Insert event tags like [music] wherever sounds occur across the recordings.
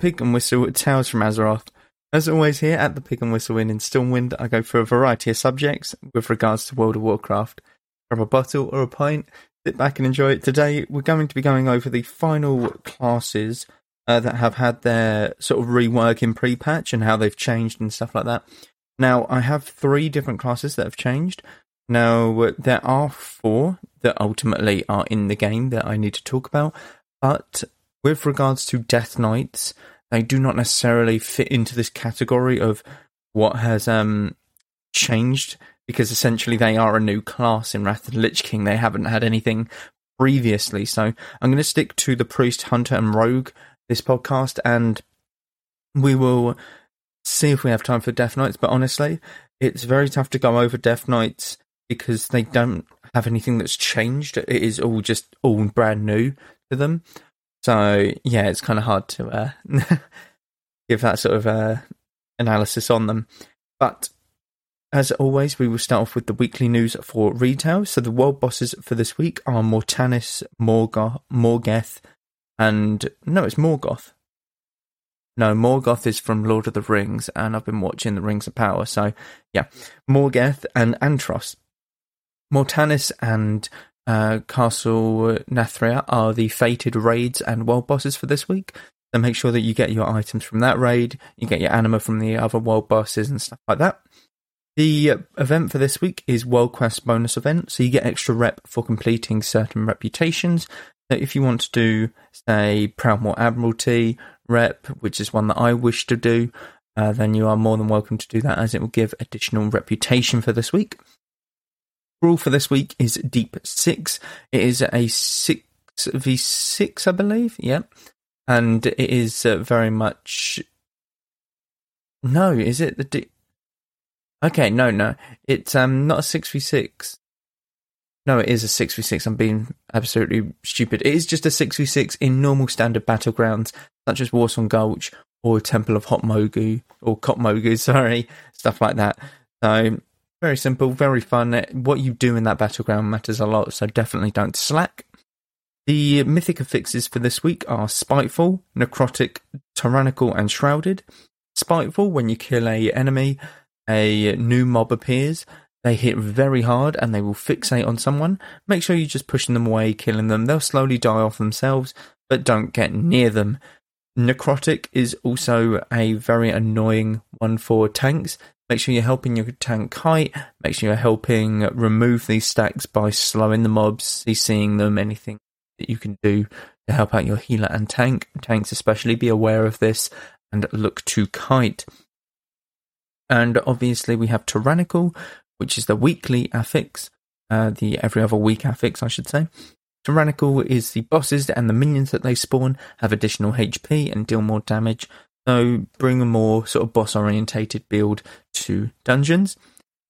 Pig and Whistle Tales from Azeroth. As always, here at the Pig and Whistle Inn in Stormwind, I go through a variety of subjects with regards to World of Warcraft. Grab a bottle or a pint, sit back and enjoy it. Today, we're going to be going over the final classes uh, that have had their sort of rework in pre patch and how they've changed and stuff like that. Now, I have three different classes that have changed. Now, there are four that ultimately are in the game that I need to talk about, but with regards to Death Knights, they do not necessarily fit into this category of what has um, changed because essentially they are a new class in Wrath of the Lich King. They haven't had anything previously. So I'm going to stick to the Priest, Hunter, and Rogue this podcast, and we will see if we have time for Death Knights. But honestly, it's very tough to go over Death Knights because they don't have anything that's changed. It is all just all brand new to them. So yeah, it's kind of hard to uh, [laughs] give that sort of uh, analysis on them. But as always, we will start off with the weekly news for retail. So the world bosses for this week are Mortanis, Morgoth, Morgeth, and no, it's Morgoth. No, Morgoth is from Lord of the Rings, and I've been watching the Rings of Power. So yeah, Morgeth and Antros. Mortanis and uh, Castle Nathria are the fated raids and world bosses for this week. So make sure that you get your items from that raid, you get your anima from the other world bosses and stuff like that. The event for this week is World Quest bonus event, so you get extra rep for completing certain reputations. So if you want to do, say, Proudmoore Admiralty rep, which is one that I wish to do, uh, then you are more than welcome to do that as it will give additional reputation for this week. Rule for this week is Deep 6. It is a 6v6, I believe. Yep. And it is uh, very much. No, is it the deep? Okay, no, no. It's um not a 6v6. No, it is a 6v6. I'm being absolutely stupid. It is just a 6v6 in normal standard battlegrounds, such as Warsong Gulch or Temple of Hot Mogu, or Kotmogu, [laughs] sorry, stuff like that. So very simple, very fun. What you do in that battleground matters a lot, so definitely don't slack. The mythic affixes for this week are Spiteful, Necrotic, Tyrannical, and Shrouded. Spiteful, when you kill a enemy, a new mob appears. They hit very hard and they will fixate on someone. Make sure you're just pushing them away, killing them. They'll slowly die off themselves, but don't get near them. Necrotic is also a very annoying one for tanks. Make sure you're helping your tank kite. Make sure you're helping remove these stacks by slowing the mobs, CCing them, anything that you can do to help out your healer and tank. Tanks especially be aware of this and look to kite. And obviously we have Tyrannical, which is the weekly affix, uh, the every other week affix, I should say. Tyrannical is the bosses and the minions that they spawn have additional HP and deal more damage. So bring a more sort of boss orientated build to dungeons.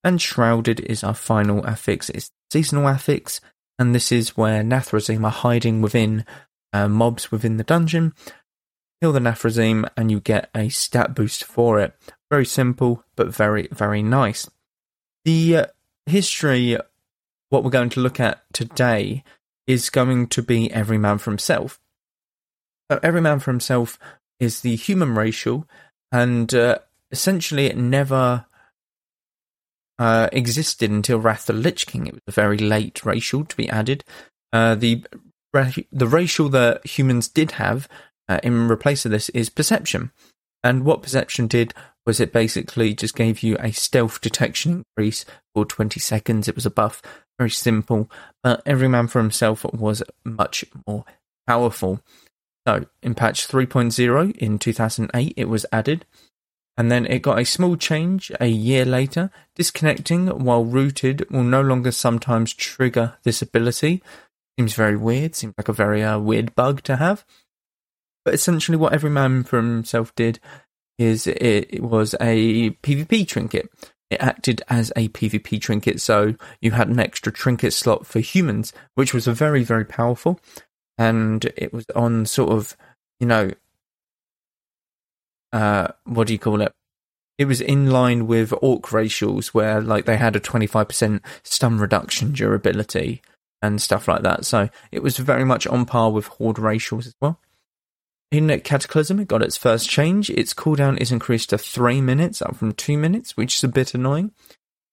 And Shrouded is our final affix. It's seasonal affix, and this is where Nathrezim are hiding within uh, mobs within the dungeon. Kill the Nathrezim, and you get a stat boost for it. Very simple, but very, very nice. The uh, history, what we're going to look at today, is going to be Every Man for Himself. So Every Man for Himself is the human racial, and uh, essentially it never uh, existed until Wrath the Lich King. It was a very late racial to be added. Uh, the the racial that humans did have uh, in replace of this is perception, and what perception did was it basically just gave you a stealth detection increase for 20 seconds. It was a buff, very simple, but every man for himself was much more powerful. So in patch 3.0 in 2008, it was added. And then it got a small change a year later. Disconnecting while rooted will no longer sometimes trigger this ability. Seems very weird. Seems like a very uh, weird bug to have. But essentially, what every man for himself did is it, it was a PvP trinket. It acted as a PvP trinket, so you had an extra trinket slot for humans, which was a very, very powerful and it was on sort of, you know, uh, what do you call it? It was in line with orc racials where like they had a 25% stun reduction durability and stuff like that. So it was very much on par with horde racials as well. In Cataclysm, it got its first change. Its cooldown is increased to three minutes, up from two minutes, which is a bit annoying.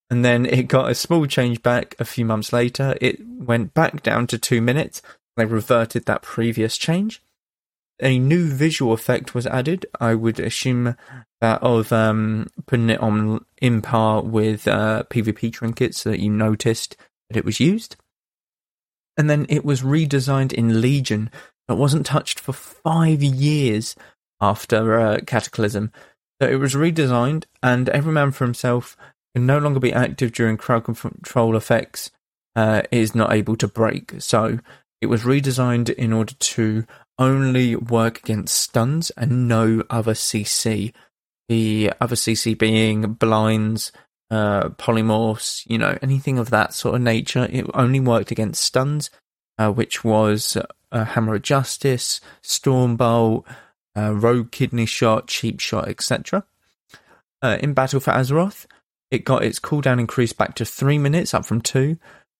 And then it got a small change back a few months later. It went back down to two minutes. They reverted that previous change. A new visual effect was added. I would assume that of um, putting it on in par with uh, PvP trinkets so that you noticed that it was used. And then it was redesigned in Legion, but wasn't touched for five years after uh, Cataclysm. So it was redesigned, and every man for himself can no longer be active during crowd control effects, uh, is not able to break. So it was redesigned in order to only work against stuns and no other CC. The other CC being blinds, uh, polymorphs, you know, anything of that sort of nature. It only worked against stuns, uh, which was uh, Hammer of Justice, Stormbolt, uh, Rogue Kidney Shot, Cheap Shot, etc. Uh, in Battle for Azeroth, it got its cooldown increased back to 3 minutes, up from 2,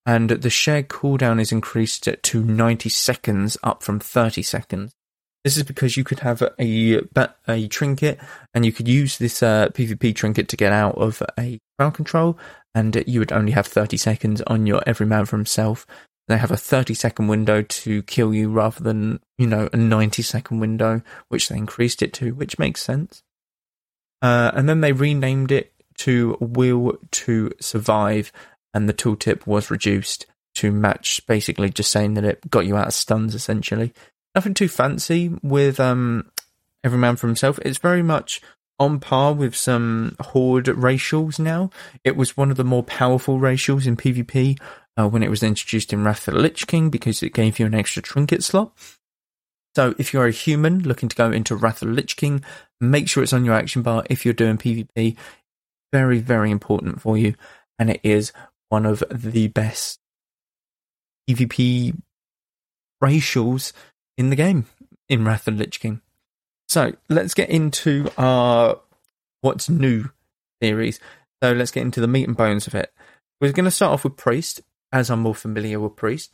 and the shared cooldown is increased to 90 seconds, up from 30 seconds. This is because you could have a a trinket, and you could use this uh, PvP trinket to get out of a crowd control, and you would only have 30 seconds on your every man for himself. They have a 30 second window to kill you rather than, you know, a 90 second window, which they increased it to, which makes sense. Uh, and then they renamed it to Will to Survive, and the tooltip was reduced to match basically just saying that it got you out of stuns essentially. Nothing too fancy with um, Every Man for Himself. It's very much on par with some Horde racials now. It was one of the more powerful racials in PvP uh, when it was introduced in Wrath of the Lich King because it gave you an extra trinket slot. So if you're a human looking to go into Wrath of the Lich King, make sure it's on your action bar if you're doing PvP very, very important for you, and it is one of the best PvP racials in the game in Wrath of Lich King. So let's get into our what's new theories. So let's get into the meat and bones of it. We're going to start off with Priest, as I'm more familiar with Priest.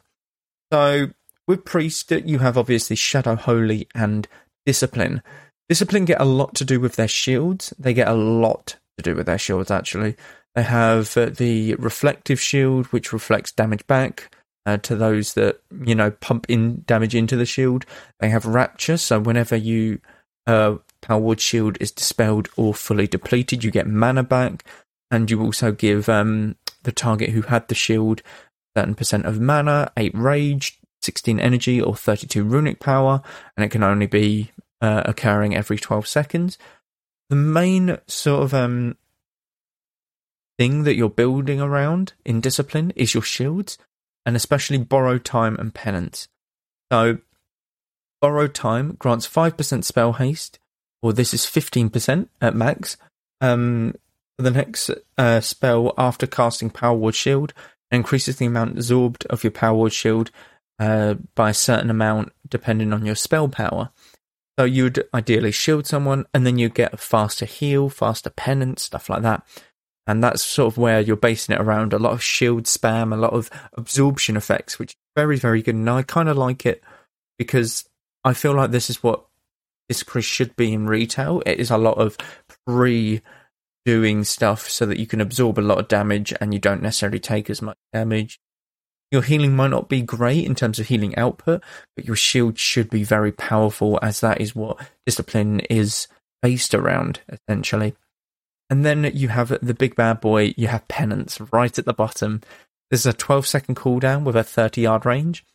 So with Priest, you have obviously Shadow Holy and Discipline. Discipline get a lot to do with their shields. They get a lot to do with their shields, actually. They have uh, the reflective shield, which reflects damage back uh, to those that, you know, pump in damage into the shield. They have rapture, so whenever you uh, power word shield is dispelled or fully depleted, you get mana back, and you also give um, the target who had the shield certain percent of mana, 8 rage, 16 energy, or 32 runic power, and it can only be uh, occurring every 12 seconds. The main sort of um thing that you're building around in discipline is your shields, and especially borrowed time and penance. So, borrowed time grants five percent spell haste, or this is fifteen percent at max. Um, for the next uh, spell after casting Power Word Shield, increases the amount absorbed of your Power Word Shield uh, by a certain amount depending on your spell power. So you would ideally shield someone and then you get a faster heal, faster penance, stuff like that. And that's sort of where you're basing it around a lot of shield spam, a lot of absorption effects, which is very, very good. And I kind of like it because I feel like this is what this Chris should be in retail. It is a lot of pre doing stuff so that you can absorb a lot of damage and you don't necessarily take as much damage. Your healing might not be great in terms of healing output, but your shield should be very powerful, as that is what discipline is based around, essentially. And then you have the big bad boy, you have penance right at the bottom. This is a 12 second cooldown with a 30 yard range.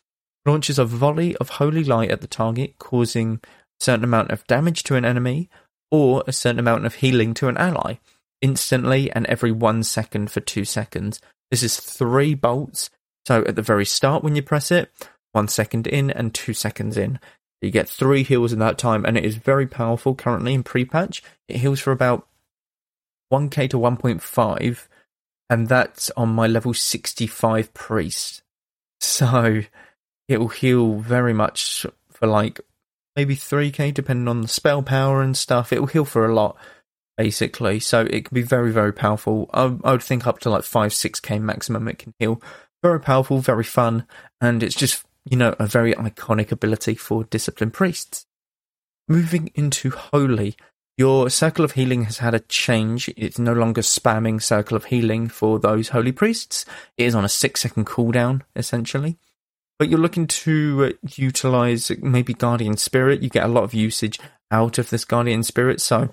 Launches a volley of holy light at the target, causing a certain amount of damage to an enemy or a certain amount of healing to an ally instantly and every one second for two seconds. This is three bolts so at the very start, when you press it, one second in and two seconds in. You get three heals in that time, and it is very powerful currently in pre patch. It heals for about 1k to 1.5, and that's on my level 65 priest. So it will heal very much for like maybe 3k, depending on the spell power and stuff. It will heal for a lot, basically. So it can be very, very powerful. I, I would think up to like 5, 6k maximum it can heal very powerful, very fun, and it's just, you know, a very iconic ability for disciplined priests. moving into Holy, your Circle of Healing has had a change. It's no longer spamming Circle of Healing for those Holy Priests. It is on a six second cooldown, essentially. But you're looking to uh, utilize maybe Guardian Spirit. You get a lot of usage out of this Guardian Spirit. So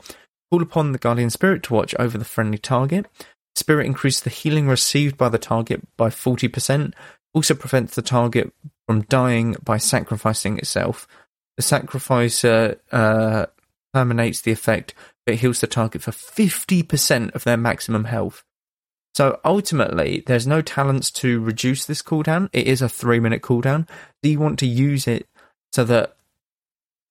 call upon the Guardian Spirit to watch over the friendly target. Spirit increases the healing received by the target by 40%, also prevents the target from dying by sacrificing itself. The sacrifice uh, uh, terminates the effect, but heals the target for 50% of their maximum health. So ultimately, there's no talents to reduce this cooldown. It is a three minute cooldown. Do you want to use it so that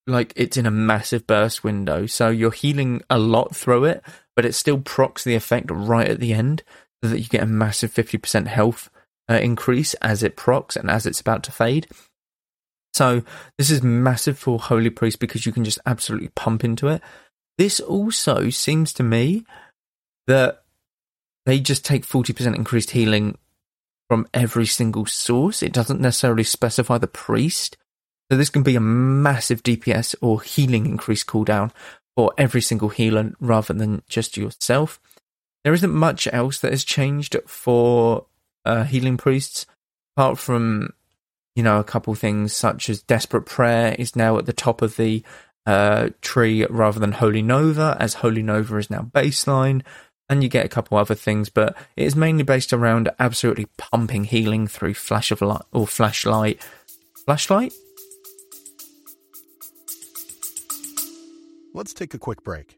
like it's in a massive burst window? So you're healing a lot through it, but it still procs the effect right at the end so that you get a massive 50% health uh, increase as it procs and as it's about to fade. So this is massive for Holy Priest because you can just absolutely pump into it. This also seems to me that they just take 40% increased healing from every single source. It doesn't necessarily specify the priest. So this can be a massive DPS or healing increase cooldown for every single healer rather than just yourself. There isn't much else that has changed for uh, healing priests apart from you know, a couple things such as Desperate Prayer is now at the top of the uh, tree rather than Holy Nova, as Holy Nova is now baseline. And you get a couple other things, but it is mainly based around absolutely pumping healing through flash of light or flashlight. Flashlight? Let's take a quick break.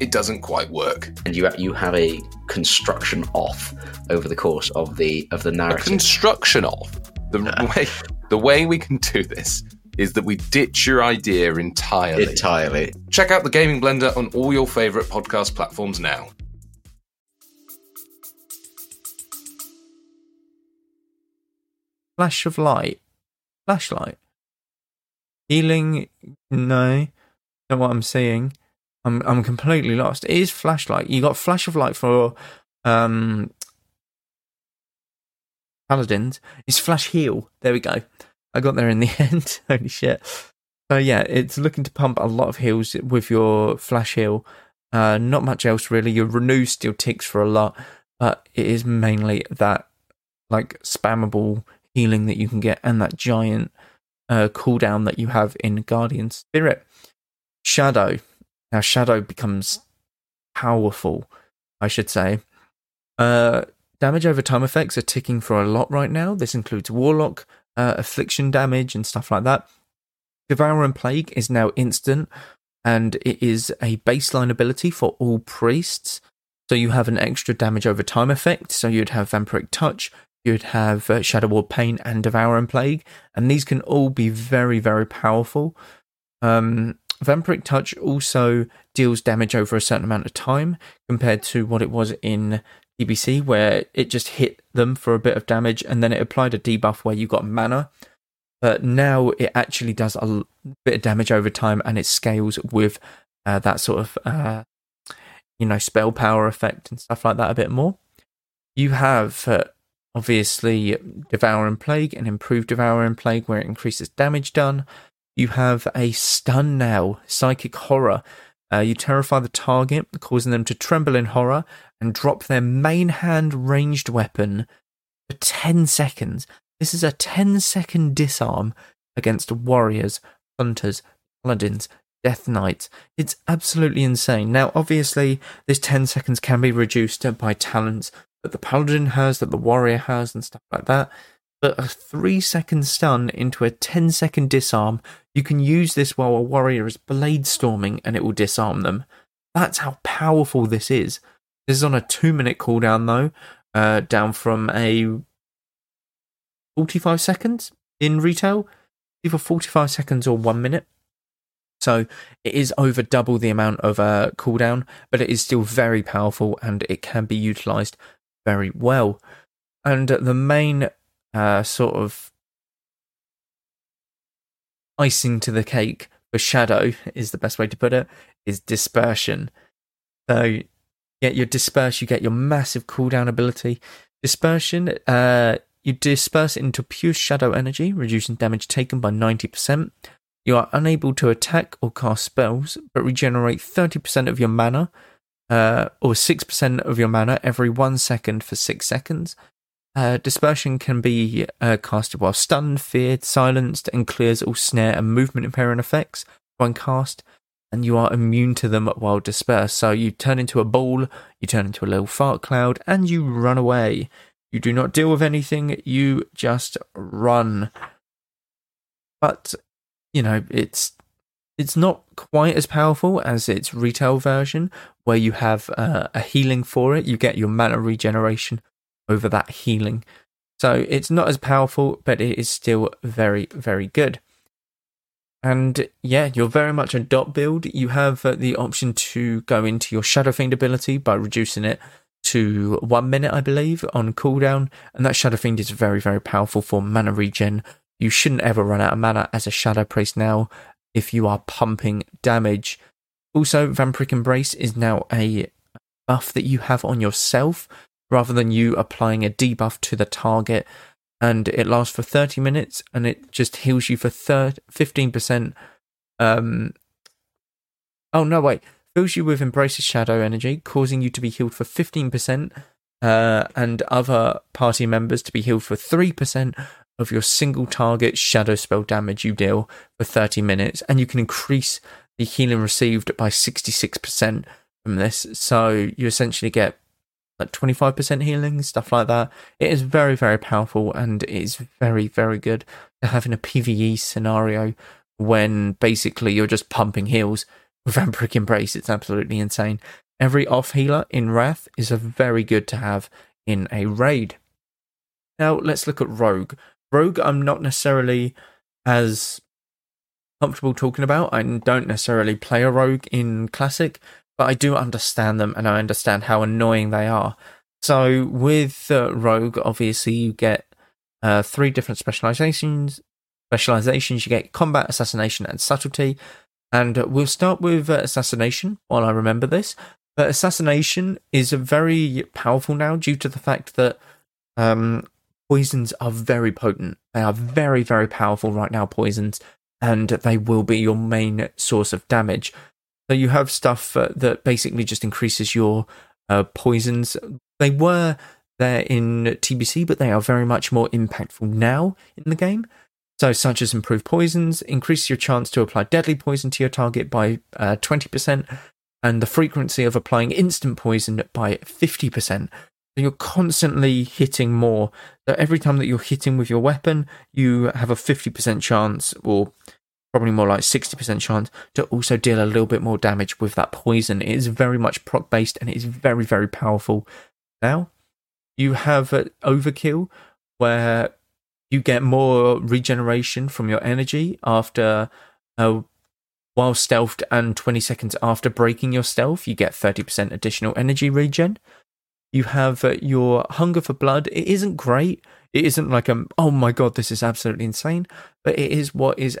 it doesn't quite work. And you you have a construction off over the course of the of the A narrative. construction of the [laughs] way the way we can do this is that we ditch your idea entirely. Entirely. Check out the Gaming Blender on all your favorite podcast platforms now. Flash of light. Flashlight. Healing no. Not what I'm seeing. I'm I'm completely lost. It is flashlight. You got flash of light for um paladins. It's flash heal. There we go. I got there in the [laughs] end. Holy shit. So yeah, it's looking to pump a lot of heals with your flash heal. Uh, not much else really. Your renew still ticks for a lot, but it is mainly that like spammable healing that you can get and that giant uh, cooldown that you have in Guardian Spirit. Shadow. Now Shadow becomes powerful, I should say. Uh, damage over time effects are ticking for a lot right now. This includes Warlock, uh, affliction damage, and stuff like that. Devouring Plague is now instant, and it is a baseline ability for all priests. So you have an extra damage over time effect. So you'd have Vampiric Touch, you'd have uh, Shadow Word Pain, and Devouring Plague, and these can all be very, very powerful. Um, Vampiric Touch also deals damage over a certain amount of time compared to what it was in TBC, where it just hit them for a bit of damage and then it applied a debuff where you got mana. But now it actually does a bit of damage over time and it scales with uh, that sort of, uh, you know, spell power effect and stuff like that a bit more. You have uh, obviously Devouring Plague and improved Devouring Plague where it increases damage done. You have a stun now, Psychic Horror. Uh, you terrify the target, causing them to tremble in horror and drop their main hand ranged weapon for 10 seconds. This is a 10 second disarm against warriors, hunters, paladins, death knights. It's absolutely insane. Now, obviously, this 10 seconds can be reduced by talents that the paladin has, that the warrior has, and stuff like that. But a 3 second stun into a 10 second disarm, you can use this while a warrior is blade storming and it will disarm them. That's how powerful this is. This is on a 2 minute cooldown though, uh, down from a 45 seconds in retail, either 45 seconds or 1 minute. So it is over double the amount of uh, cooldown, but it is still very powerful and it can be utilized very well. And the main uh, sort of icing to the cake for Shadow is the best way to put it is dispersion. So get your disperse, you get your massive cooldown ability. Dispersion, uh, you disperse into pure shadow energy, reducing damage taken by 90%. You are unable to attack or cast spells, but regenerate 30% of your mana, uh, or 6% of your mana every one second for 6 seconds. Uh, dispersion can be uh, casted while stunned, feared, silenced, and clears all snare and movement impairing effects when cast, and you are immune to them while dispersed. So you turn into a ball, you turn into a little fart cloud, and you run away. You do not deal with anything, you just run. But, you know, it's it's not quite as powerful as its retail version, where you have uh, a healing for it. You get your mana regeneration over that healing. So it's not as powerful, but it is still very, very good. And yeah, you're very much a dot build. You have uh, the option to go into your Shadow Fiend ability by reducing it to one minute, I believe, on cooldown. And that Shadow Fiend is very, very powerful for mana regen. You shouldn't ever run out of mana as a Shadow Priest now if you are pumping damage. Also, Vampiric Embrace is now a buff that you have on yourself rather than you applying a debuff to the target. And it lasts for 30 minutes and it just heals you for 30, 15%. Um, oh, no, wait. Fills you with Embrace's Shadow energy, causing you to be healed for 15%, uh, and other party members to be healed for 3% of your single target shadow spell damage you deal for 30 minutes. And you can increase the healing received by 66% from this. So you essentially get like 25% healing, stuff like that. It is very, very powerful and it is very, very good to have in a PvE scenario when basically you're just pumping heals [laughs] with Vampiric Embrace. It's absolutely insane. Every off healer in Wrath is a very good to have in a raid. Now let's look at Rogue. Rogue, I'm not necessarily as comfortable talking about. I don't necessarily play a Rogue in Classic, but I do understand them and I understand how annoying they are. So with uh, Rogue, obviously you get uh, three different specializations. Specializations you get combat, assassination, and subtlety. And we'll start with uh, assassination while I remember this. But assassination is very powerful now due to the fact that um, poisons are very potent. They are very, very powerful right now, poisons, and they will be your main source of damage. So you have stuff uh, that basically just increases your uh, poisons. They were there in TBC, but they are very much more impactful now in the game. So, such as improved poisons, increase your chance to apply deadly poison to your target by uh, 20%, and the frequency of applying instant poison by 50%. So you're constantly hitting more. So every time that you're hitting with your weapon, you have a 50% chance, or probably more like 60% chance to also deal a little bit more damage with that poison. It is very much proc based and it is very, very powerful. Now, you have Overkill, where you get more regeneration from your energy after uh, while stealthed and 20 seconds after breaking your stealth, you get 30% additional energy regen. You have uh, your hunger for blood. It isn't great. It isn't like a, oh my god, this is absolutely insane, but it is what is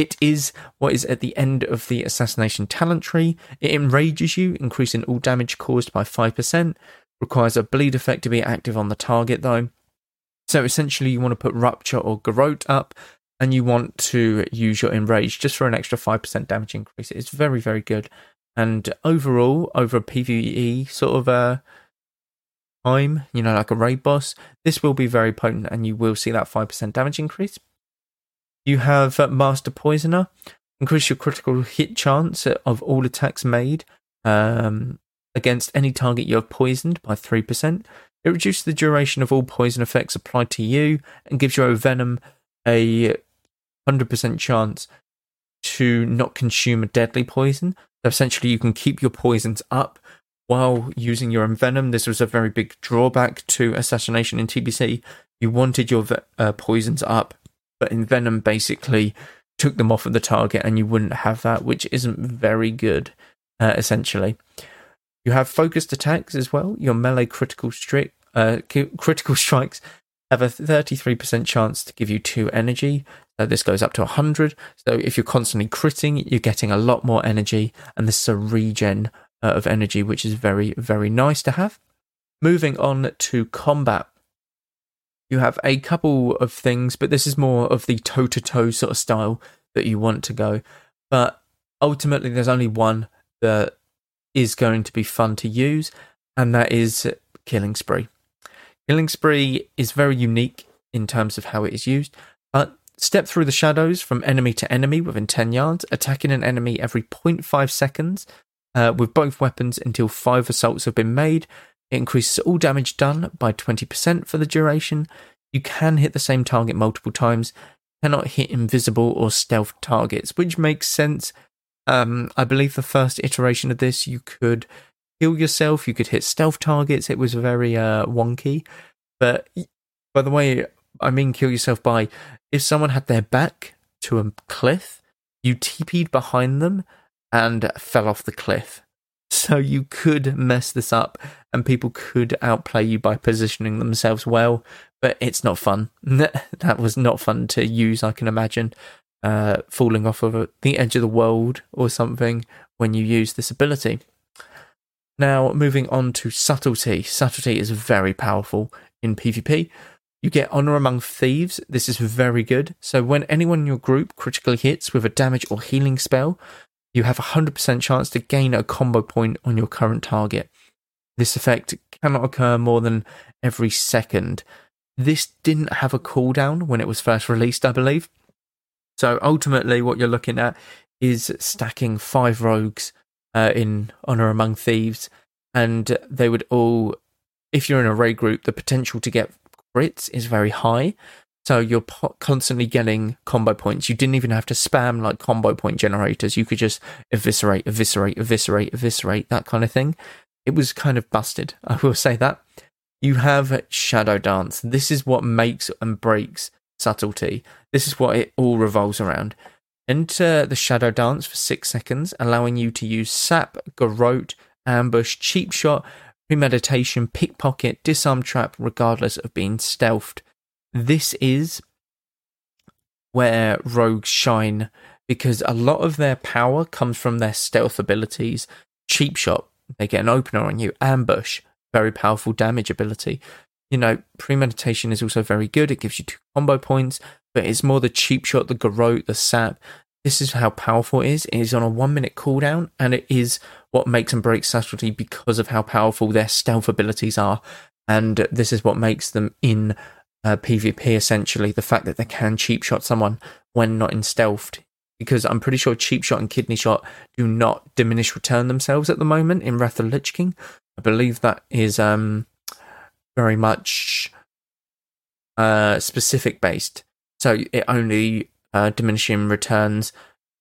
it is what is at the end of the assassination talent tree. It enrages you, increasing all damage caused by 5%. Requires a bleed effect to be active on the target though. So essentially, you want to put Rupture or Garrote up, and you want to use your Enrage just for an extra 5% damage increase. It's very, very good. And overall, over a PvE sort of a time, you know, like a raid boss, this will be very potent and you will see that 5% damage increase. You have Master Poisoner. Increase your critical hit chance of all attacks made um, against any target you have poisoned by 3%. It reduces the duration of all poison effects applied to you and gives your venom a 100% chance to not consume a deadly poison. So essentially, you can keep your poisons up while using your Envenom. This was a very big drawback to assassination in TBC. You wanted your uh, poisons up but Envenom basically took them off of the target, and you wouldn't have that, which isn't very good, uh, essentially. You have focused attacks as well. Your melee critical strike, uh, critical [laughs] strikes have a 33% chance to give you two energy. So this goes up to 100. So if you're constantly critting, you're getting a lot more energy, and this is a regen uh, of energy, which is very, very nice to have. Moving on to combat. You have a couple of things, but this is more of the toe to toe sort of style that you want to go. But ultimately, there's only one that is going to be fun to use, and that is Killing Spree. Killing Spree is very unique in terms of how it is used, but step through the shadows from enemy to enemy within 10 yards, attacking an enemy every 0.5 seconds uh, with both weapons until five assaults have been made. It increases all damage done by 20% for the duration. You can hit the same target multiple times, cannot hit invisible or stealth targets, which makes sense. Um, I believe the first iteration of this, you could heal yourself. You could hit stealth targets. It was very uh, wonky. But by the way, I mean kill yourself by if someone had their back to a cliff, you TP'd behind them and fell off the cliff. So you could mess this up and people could outplay you by positioning themselves well, but it's not fun. [laughs] that was not fun to use, I can imagine. Uh, falling off of the edge of the world or something when you use this ability. Now, moving on to subtlety. Subtlety is very powerful in PvP. You get Honor Among Thieves. This is very good. So, when anyone in your group critically hits with a damage or healing spell, you have a 100% chance to gain a combo point on your current target. This effect cannot occur more than every second. This didn't have a cooldown when it was first released, I believe. So, ultimately, what you're looking at is stacking five rogues uh, in Honor Among Thieves, and they would all, if you're in a raid group, the potential to get crits is very high. So you're po- constantly getting combo points. You didn't even have to spam like combo point generators. You could just eviscerate, eviscerate, eviscerate, eviscerate, that kind of thing. It was kind of busted. [laughs] I will say that. You have Shadow Dance. This is what makes and breaks subtlety. This is what it all revolves around. Enter the Shadow Dance for six seconds, allowing you to use Sap, Garrote, Ambush, Cheap Shot, Premeditation, Pickpocket, Disarm Trap, regardless of being stealthed. This is where rogues shine because a lot of their power comes from their stealth abilities. Cheap Shot, they get an opener on you. Ambush, very powerful damage ability. You know, premeditation is also very good. It gives you two combo points but it's more the cheap shot, the garrote, the sap. This is how powerful it is. It is on a one minute cooldown, and it is what makes and breaks Subtlety because of how powerful their stealth abilities are. And this is what makes them in uh, PvP essentially the fact that they can cheap shot someone when not in stealth. Because I'm pretty sure cheap shot and kidney shot do not diminish return themselves at the moment in Wrath of Lich King. I believe that is um, very much uh, specific based. So it only uh, diminishing returns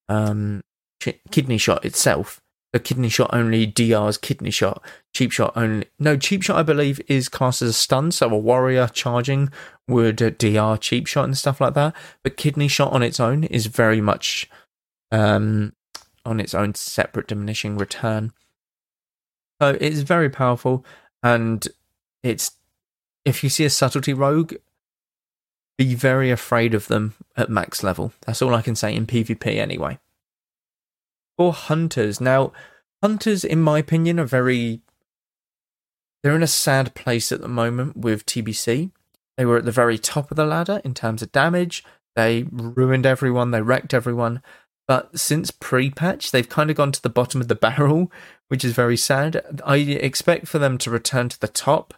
um, kidney shot itself. The kidney shot only DR's kidney shot. Cheap shot only. No, cheap shot I believe is classed as a stun. So a warrior charging would DR cheap shot and stuff like that. But kidney shot on its own is very much um, on its own separate diminishing return. So it's very powerful, and it's if you see a subtlety rogue, be very afraid of them at max level. That's all I can say in PvP anyway. For hunters, now hunters, in my opinion, are very. They're in a sad place at the moment with TBC. They were at the very top of the ladder in terms of damage. They ruined everyone. They wrecked everyone. But since pre-patch, they've kind of gone to the bottom of the [laughs] barrel, which is very sad. I expect for them to return to the top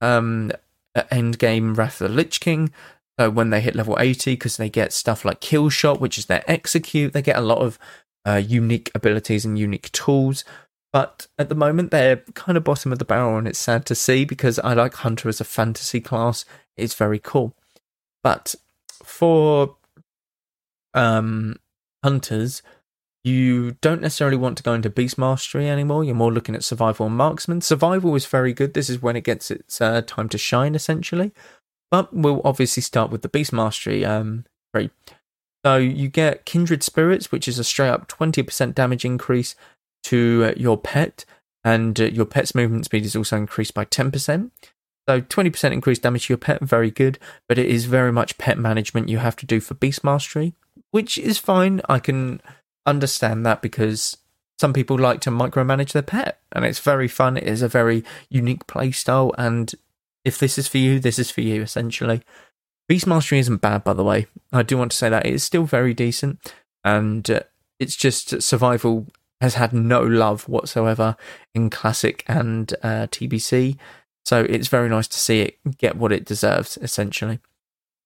um, at endgame Wrath of the Lich King uh, when they hit level 80 because they get stuff like kill shot which is their execute they get a lot of uh, unique abilities and unique tools but at the moment they're kind of bottom of the barrel and it's sad to see because i like hunter as a fantasy class. It's very cool. But for um hunters you don't necessarily want to go into beast mastery anymore. You're more looking at survival and marksman survival is very good. This is when it gets its uh, time to shine essentially. But we'll obviously start with the Beast Mastery um, tree. So you get Kindred Spirits, which is a straight up 20% damage increase to uh, your pet, and uh, your pet's movement speed is also increased by 10%. So 20% increased damage to your pet, very good, but it is very much pet management you have to do for Beast Mastery, which is fine. I can understand that because some people like to micromanage their pet, and it's very fun. It is a very unique playstyle, and if this is for you, this is for you, essentially. Beast Mastery isn't bad, by the way. I do want to say that it is still very decent, and uh, it's just survival has had no love whatsoever in classic and uh, TBC. So it's very nice to see it get what it deserves, essentially.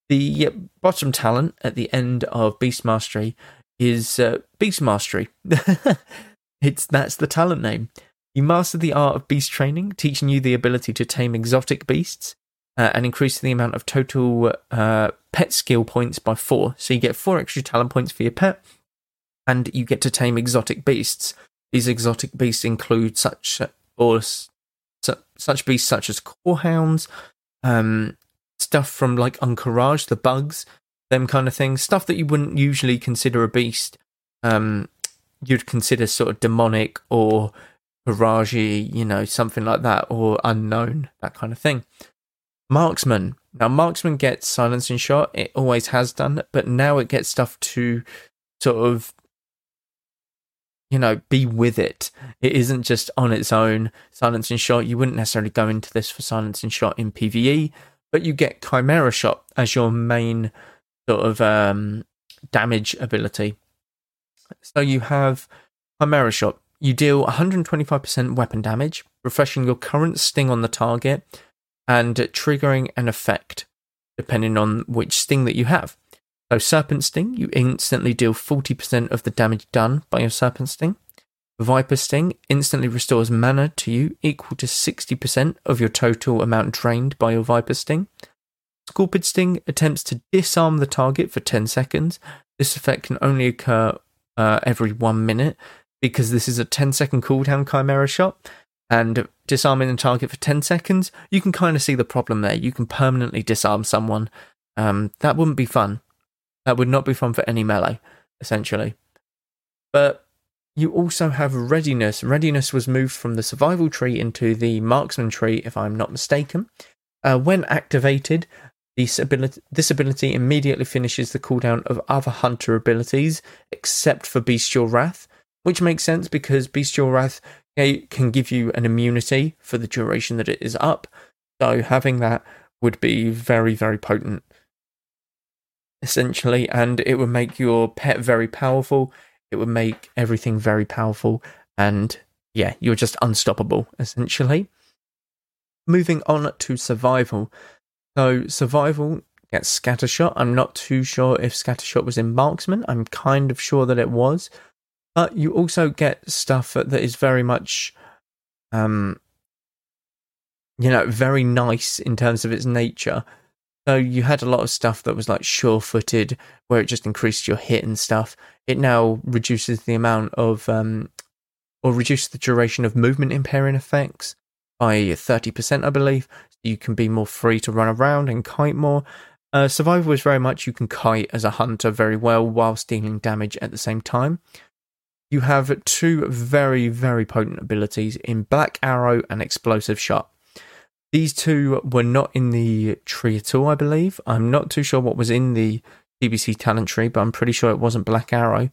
The bottom talent at the end of Beast Mastery is uh, Beast Mastery. [laughs] it's that's the talent name. You master the art of beast training, teaching you the ability to tame exotic beasts uh, and increase the amount of total uh, pet skill points by four. So you get four extra talent points for your pet, and you get to tame exotic beasts. These exotic beasts include such or such beasts such as corehounds, um, stuff from like Encourage, the bugs, them kind of things, stuff that you wouldn't usually consider a beast. Um, you'd consider sort of demonic or Garage, you know, something like that, or unknown, that kind of thing. Marksman. Now, Marksman gets silencing shot. It always has done, but now it gets stuff to sort of you know, be with it. It isn't just on its own silencing shot. You wouldn't necessarily go into this for silencing shot in PvE, but you get Chimera shot as your main sort of um, damage ability. So you have Chimera shot. You deal 125% weapon damage, refreshing your current sting on the target and triggering an effect depending on which sting that you have. So, Serpent Sting, you instantly deal 40% of the damage done by your Serpent Sting. Viper Sting instantly restores mana to you equal to 60% of your total amount drained by your Viper Sting. Scorpid Sting attempts to disarm the target for 10 seconds. This effect can only occur uh, every one minute because this is a 10 second cooldown Chimera shot. And disarming the target for 10 seconds, you can kind of see the problem there. You can permanently disarm someone. Um, that wouldn't be fun. That would not be fun for any melee, essentially. But you also have readiness. Readiness was moved from the survival tree into the marksman tree, if I'm not mistaken. Uh, when activated, this ability, this ability immediately finishes the cooldown of other hunter abilities, except for Bestial Wrath, which makes sense because Bestial Wrath can give you an immunity for the duration that it is up. So having that would be very, very potent essentially, and it would make your pet very powerful. It would make everything very powerful, and yeah, you're just unstoppable, essentially. Moving on to survival. So, survival gets scattershot. I'm not too sure if scattershot was in marksman. I'm kind of sure that it was. But you also get stuff that is very much, um, you know, very nice in terms of its nature. So you had a lot of stuff that was like sure footed, where it just increased your hit and stuff. It now reduces the amount of, um, or reduces the duration of movement impairing effects by 30%, I believe. You can be more free to run around and kite more. Uh, survival is very much you can kite as a hunter very well while dealing damage at the same time. You have two very, very potent abilities in Black Arrow and Explosive Shot. These two were not in the tree at all, I believe. I'm not too sure what was in the TBC talent tree, but I'm pretty sure it wasn't Black Arrow.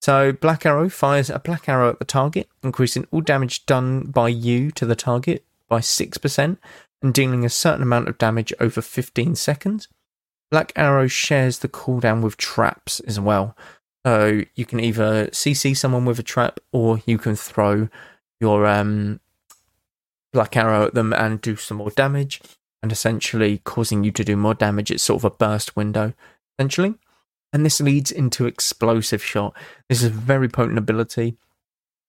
So, Black Arrow fires a Black Arrow at the target, increasing all damage done by you to the target by 6% and dealing a certain amount of damage over 15 seconds. Black Arrow shares the cooldown with traps as well. So, you can either CC someone with a trap or you can throw your um, Black Arrow at them and do some more damage, and essentially causing you to do more damage. It's sort of a burst window, essentially. And this leads into Explosive Shot. This is a very potent ability.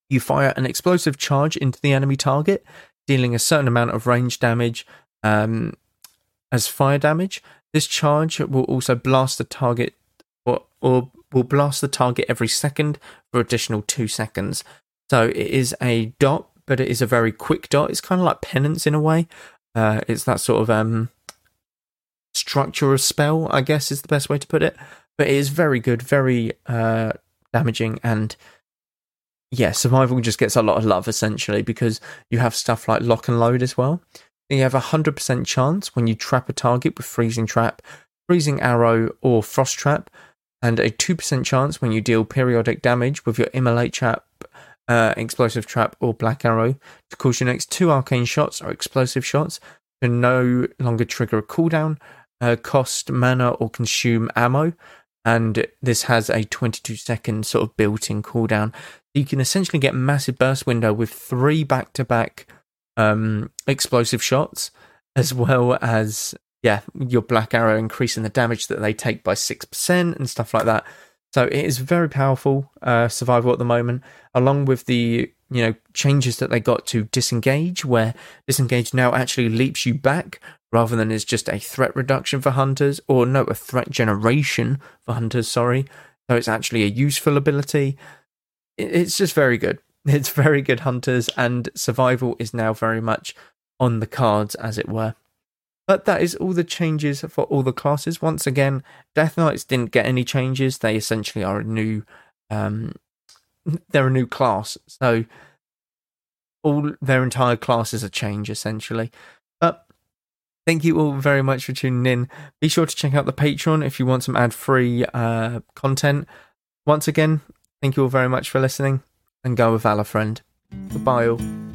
You fire an explosive charge into the enemy target, dealing a certain amount of range damage um, as fire damage. This charge will also blast the target or, will blast the target every second for additional two seconds. So it is a dot but it is a very quick dot. It's kind of like penance in a way. Uh, it's that sort of um, structure of spell, I guess is the best way to put it. But it is very good, very uh, damaging, and yeah, survival just gets a lot of love essentially because you have stuff like lock and load as well. You have a 100% chance when you trap a target with Freezing Trap, Freezing Arrow, or Frost Trap, and a 2% chance when you deal periodic damage with your Immolate Trap, uh, Explosive Trap, or Black Arrow to cause your next two Arcane shots or Explosive shots to no longer trigger a cooldown, uh, cost mana, or consume ammo. And this has a 22 second sort of built in cooldown. You can essentially get massive burst window with three back to back explosive shots, as well as yeah, your black arrow increasing the damage that they take by 6% and stuff like that. So it is very powerful uh, survival at the moment, along with the you know changes that they got to disengage, where disengage now actually leaps you back rather than is just a threat reduction for hunters, or no, a threat generation for hunters. Sorry, so it's actually a useful ability. It's just very good. [laughs] It's very good hunters, and survival is now very much on the cards, as it were. But that is all the changes for all the classes. Once again, Death Knights didn't get any changes. They essentially are a new, um, they're a new class. So all their entire class is a change essentially. But thank you all very much for tuning in. Be sure to check out the Patreon if you want some ad-free uh, content. Once again, thank you all very much for listening, and go with Valor, friend. Goodbye all.